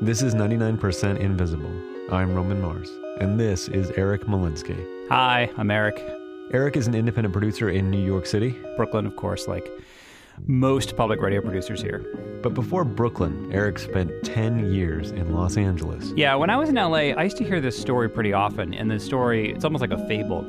This is 99% Invisible. I'm Roman Mars, and this is Eric Molinsky. Hi, I'm Eric. Eric is an independent producer in New York City. Brooklyn, of course, like most public radio producers here. But before Brooklyn, Eric spent 10 years in Los Angeles. Yeah, when I was in LA, I used to hear this story pretty often, and the story, it's almost like a fable.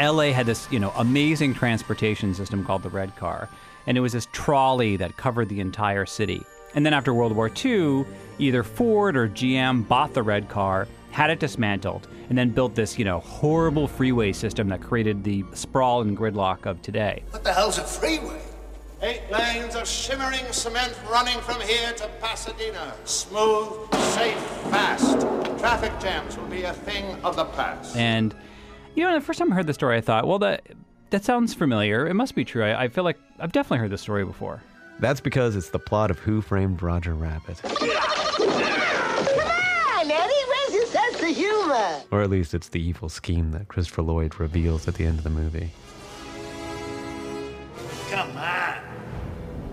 LA had this, you know, amazing transportation system called the Red Car, and it was this trolley that covered the entire city. And then after World War II, either Ford or GM bought the Red Car, had it dismantled, and then built this, you know, horrible freeway system that created the sprawl and gridlock of today. What the hell's a freeway? Eight lanes of shimmering cement running from here to Pasadena. Smooth, safe, fast. Traffic jams will be a thing of the past. And you know, the first time I heard the story, I thought, well, that that sounds familiar. It must be true. I, I feel like I've definitely heard this story before. That's because it's the plot of Who Framed Roger Rabbit. Come on, Eddie, where's your sense of humor? Or at least it's the evil scheme that Christopher Lloyd reveals at the end of the movie. Come on.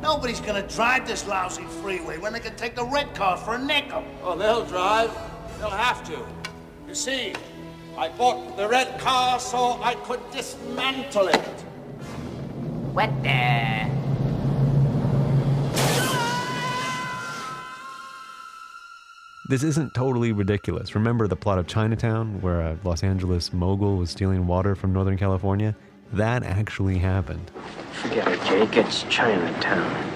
Nobody's gonna drive this lousy freeway when they can take the red car for a nickel. Oh, they'll drive. They'll have to. You see, I bought the red car so I could dismantle it. What the? This isn't totally ridiculous. Remember the plot of Chinatown, where a Los Angeles mogul was stealing water from Northern California? That actually happened. Forget it, Jake. It's Chinatown.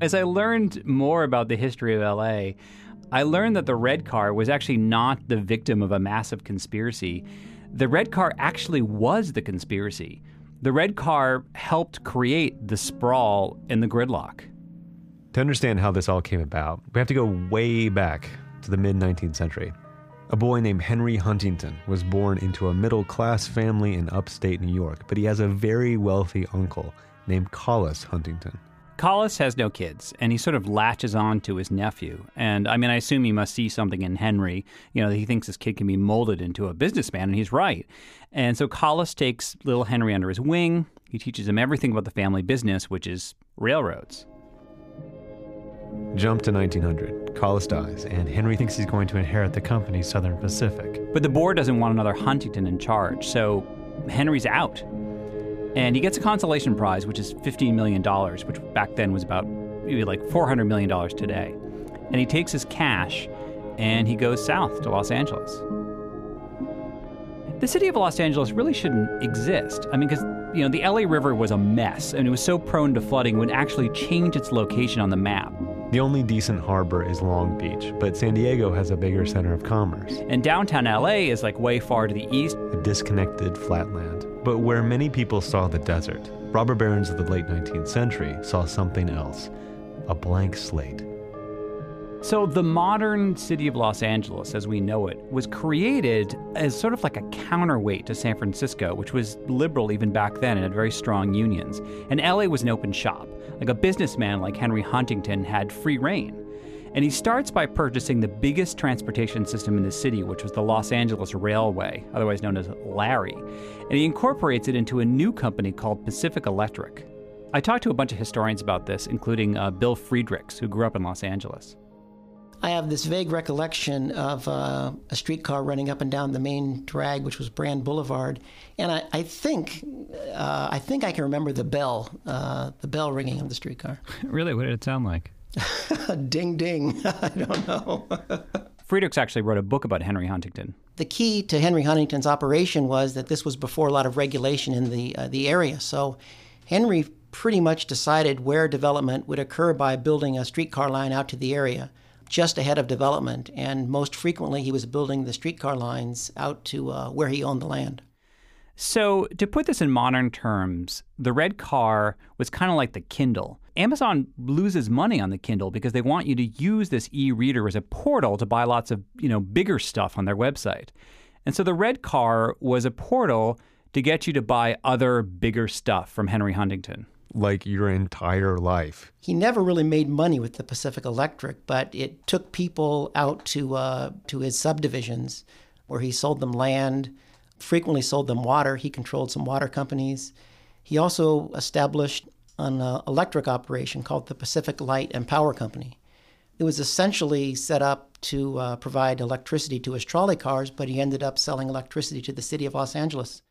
As I learned more about the history of LA, I learned that the red car was actually not the victim of a massive conspiracy. The red car actually was the conspiracy. The red car helped create the sprawl and the gridlock. To understand how this all came about, we have to go way back to the mid 19th century. A boy named Henry Huntington was born into a middle class family in upstate New York, but he has a very wealthy uncle named Collis Huntington. Collis has no kids, and he sort of latches on to his nephew. And I mean, I assume he must see something in Henry. You know, he thinks his kid can be molded into a businessman, and he's right. And so Collis takes little Henry under his wing. He teaches him everything about the family business, which is railroads. Jump to 1900. Collis dies, and Henry thinks he's going to inherit the company Southern Pacific. But the board doesn't want another Huntington in charge, so Henry's out. And he gets a consolation prize, which is $15 million, which back then was about maybe like $400 million today. And he takes his cash and he goes south to Los Angeles. The city of Los Angeles really shouldn't exist. I mean, because, you know, the LA River was a mess and it was so prone to flooding, it would actually change its location on the map. The only decent harbor is Long Beach, but San Diego has a bigger center of commerce, And downtown LA is like way far to the east. a disconnected flatland. But where many people saw the desert, robber barons of the late 19th century saw something else a blank slate. So, the modern city of Los Angeles, as we know it, was created as sort of like a counterweight to San Francisco, which was liberal even back then and had very strong unions. And LA was an open shop. Like a businessman like Henry Huntington had free reign. And he starts by purchasing the biggest transportation system in the city, which was the Los Angeles Railway, otherwise known as Larry. And he incorporates it into a new company called Pacific Electric. I talked to a bunch of historians about this, including uh, Bill Friedricks, who grew up in Los Angeles. I have this vague recollection of uh, a streetcar running up and down the main drag, which was Brand Boulevard, and I, I think uh, I think I can remember the bell, uh, the bell ringing of the streetcar. Really, what did it sound like? ding ding. I don't know. Friedricks actually wrote a book about Henry Huntington. the key to Henry Huntington's operation was that this was before a lot of regulation in the uh, the area. So Henry pretty much decided where development would occur by building a streetcar line out to the area just ahead of development, and most frequently he was building the streetcar lines out to uh, where he owned the land. So, to put this in modern terms, the red car was kind of like the Kindle. Amazon loses money on the Kindle because they want you to use this e-reader as a portal to buy lots of, you know, bigger stuff on their website. And so the red car was a portal to get you to buy other bigger stuff from Henry Huntington. Like your entire life. He never really made money with the Pacific Electric, but it took people out to uh, to his subdivisions, where he sold them land, frequently sold them water. He controlled some water companies. He also established an electric operation called the Pacific Light and Power Company. It was essentially set up to uh, provide electricity to his trolley cars, but he ended up selling electricity to the city of Los Angeles.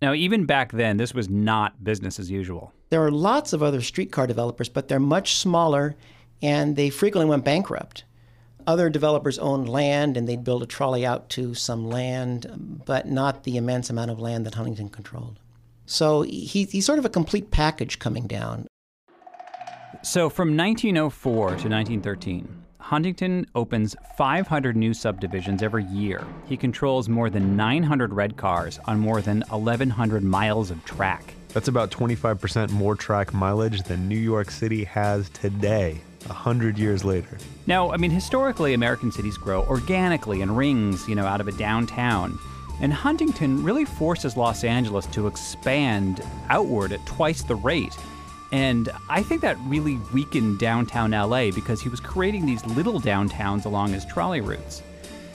Now, even back then, this was not business as usual. There are lots of other streetcar developers, but they're much smaller and they frequently went bankrupt. Other developers owned land and they'd build a trolley out to some land, but not the immense amount of land that Huntington controlled. So he, he's sort of a complete package coming down. So from 1904 to 1913, Huntington opens 500 new subdivisions every year. He controls more than 900 red cars on more than 1,100 miles of track. That's about 25% more track mileage than New York City has today, 100 years later. Now, I mean, historically, American cities grow organically in rings, you know, out of a downtown. And Huntington really forces Los Angeles to expand outward at twice the rate. And I think that really weakened downtown LA because he was creating these little downtowns along his trolley routes.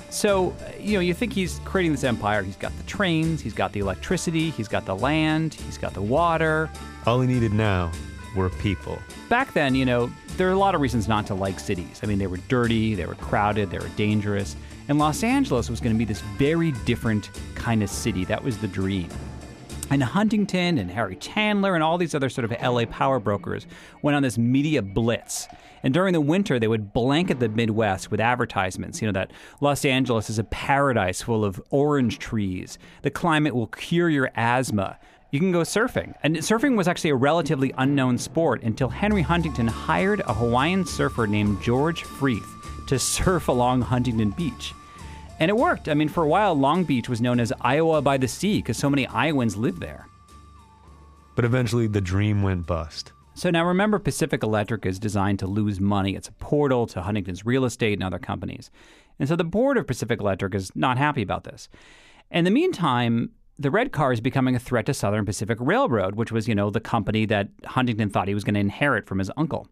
So, you know, you think he's creating this empire. He's got the trains, he's got the electricity, he's got the land, he's got the water. All he needed now were people. Back then, you know, there are a lot of reasons not to like cities. I mean, they were dirty, they were crowded, they were dangerous. And Los Angeles was going to be this very different kind of city. That was the dream. And Huntington and Harry Chandler and all these other sort of LA power brokers went on this media blitz. And during the winter, they would blanket the Midwest with advertisements, you know, that Los Angeles is a paradise full of orange trees. The climate will cure your asthma. You can go surfing. And surfing was actually a relatively unknown sport until Henry Huntington hired a Hawaiian surfer named George Freeth to surf along Huntington Beach. And it worked. I mean, for a while, Long Beach was known as Iowa by the Sea because so many Iowans lived there. But eventually the dream went bust. So now remember, Pacific Electric is designed to lose money. It's a portal to Huntington's real estate and other companies. And so the board of Pacific Electric is not happy about this. In the meantime, the red car is becoming a threat to Southern Pacific Railroad, which was, you know, the company that Huntington thought he was going to inherit from his uncle.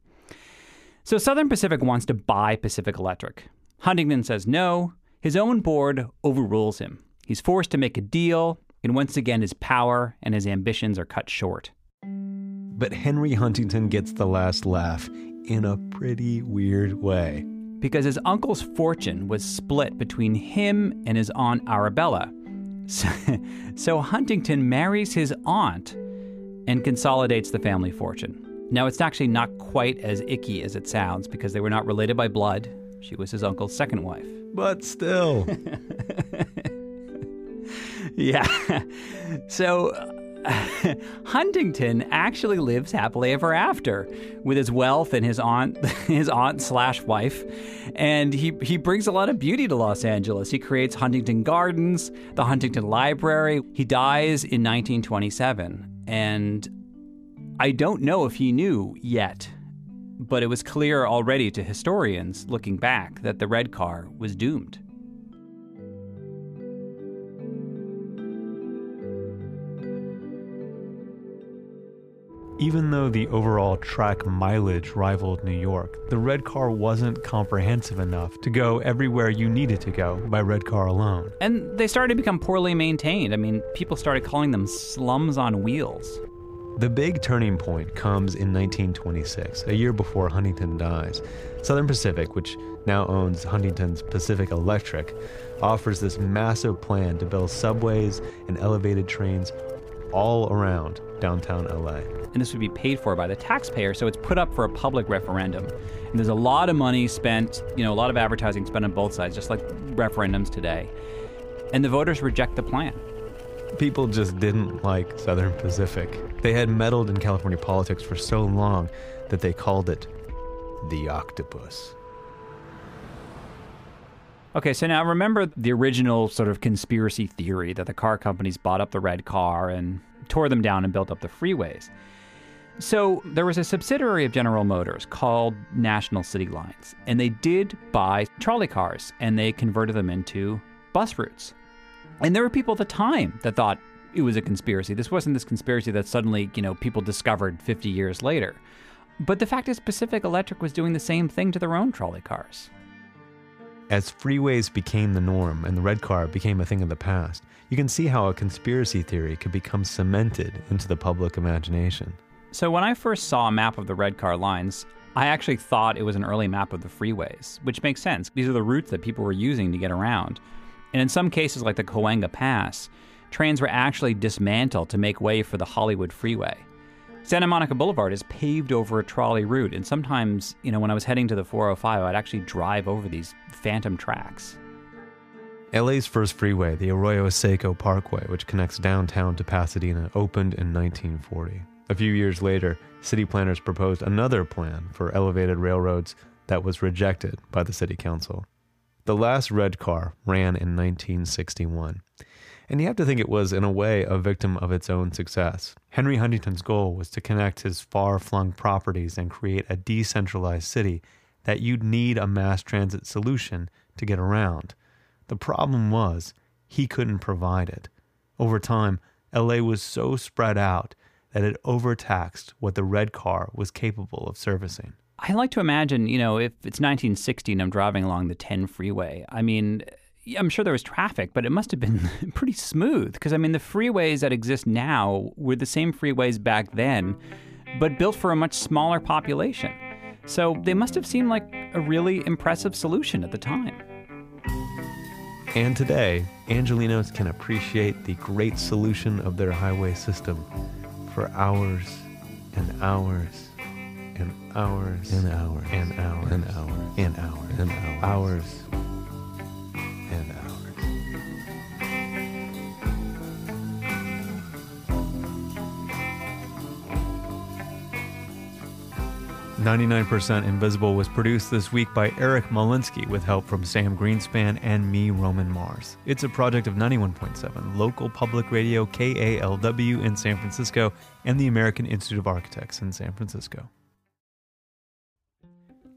So Southern Pacific wants to buy Pacific Electric. Huntington says no. His own board overrules him. He's forced to make a deal, and once again, his power and his ambitions are cut short. But Henry Huntington gets the last laugh in a pretty weird way. Because his uncle's fortune was split between him and his aunt Arabella. So, so Huntington marries his aunt and consolidates the family fortune. Now, it's actually not quite as icky as it sounds because they were not related by blood. She was his uncle's second wife. But still. yeah. So Huntington actually lives happily ever after with his wealth and his aunt, his aunt slash wife, and he he brings a lot of beauty to Los Angeles. He creates Huntington Gardens, the Huntington Library. He dies in 1927, and I don't know if he knew yet, but it was clear already to historians looking back that the red car was doomed. Even though the overall track mileage rivaled New York, the red car wasn't comprehensive enough to go everywhere you needed to go by red car alone. And they started to become poorly maintained. I mean, people started calling them slums on wheels. The big turning point comes in 1926, a year before Huntington dies. Southern Pacific, which now owns Huntington's Pacific Electric, offers this massive plan to build subways and elevated trains all around downtown LA. And this would be paid for by the taxpayer, so it's put up for a public referendum. And there's a lot of money spent, you know, a lot of advertising spent on both sides, just like referendums today. And the voters reject the plan. People just didn't like Southern Pacific. They had meddled in California politics for so long that they called it the octopus. Okay, so now remember the original sort of conspiracy theory that the car companies bought up the red car and tore them down and built up the freeways. So there was a subsidiary of General Motors called National City Lines, and they did buy trolley cars and they converted them into bus routes. And there were people at the time that thought it was a conspiracy. This wasn't this conspiracy that suddenly, you know, people discovered 50 years later. But the fact is Pacific Electric was doing the same thing to their own trolley cars. As freeways became the norm and the red car became a thing of the past, you can see how a conspiracy theory could become cemented into the public imagination. So when I first saw a map of the red car lines, I actually thought it was an early map of the freeways, which makes sense. These are the routes that people were using to get around. And in some cases, like the Cahuenga Pass, trains were actually dismantled to make way for the Hollywood Freeway. Santa Monica Boulevard is paved over a trolley route, and sometimes, you know, when I was heading to the 405, I'd actually drive over these phantom tracks. LA's first freeway, the Arroyo Seco Parkway, which connects downtown to Pasadena, opened in 1940. A few years later, city planners proposed another plan for elevated railroads that was rejected by the city council. The last red car ran in 1961. And you have to think it was, in a way, a victim of its own success. Henry Huntington's goal was to connect his far flung properties and create a decentralized city that you'd need a mass transit solution to get around. The problem was, he couldn't provide it. Over time, LA was so spread out that it overtaxed what the red car was capable of servicing. I like to imagine, you know, if it's 1960 and I'm driving along the 10 freeway, I mean, I'm sure there was traffic, but it must have been pretty smooth because I mean, the freeways that exist now were the same freeways back then, but built for a much smaller population. So they must have seemed like a really impressive solution at the time. And today, Angelinos can appreciate the great solution of their highway system for hours and hours and hours and hours and hours and hours and hours and hours. hours and hours. 99% Invisible was produced this week by Eric Molinsky with help from Sam Greenspan and me, Roman Mars. It's a project of 91.7, local public radio KALW in San Francisco, and the American Institute of Architects in San Francisco.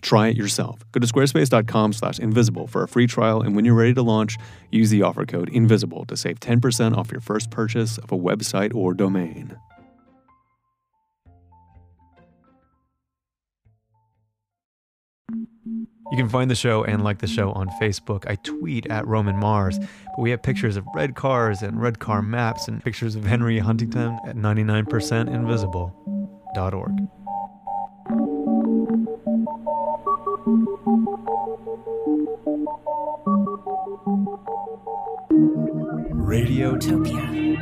Try it yourself. Go to squarespace.com slash invisible for a free trial, and when you're ready to launch, use the offer code INVISIBLE to save 10% off your first purchase of a website or domain. You can find the show and like the show on Facebook. I tweet at Roman Mars, but we have pictures of red cars and red car maps and pictures of Henry Huntington at 99percentinvisible.org. Radiotopia.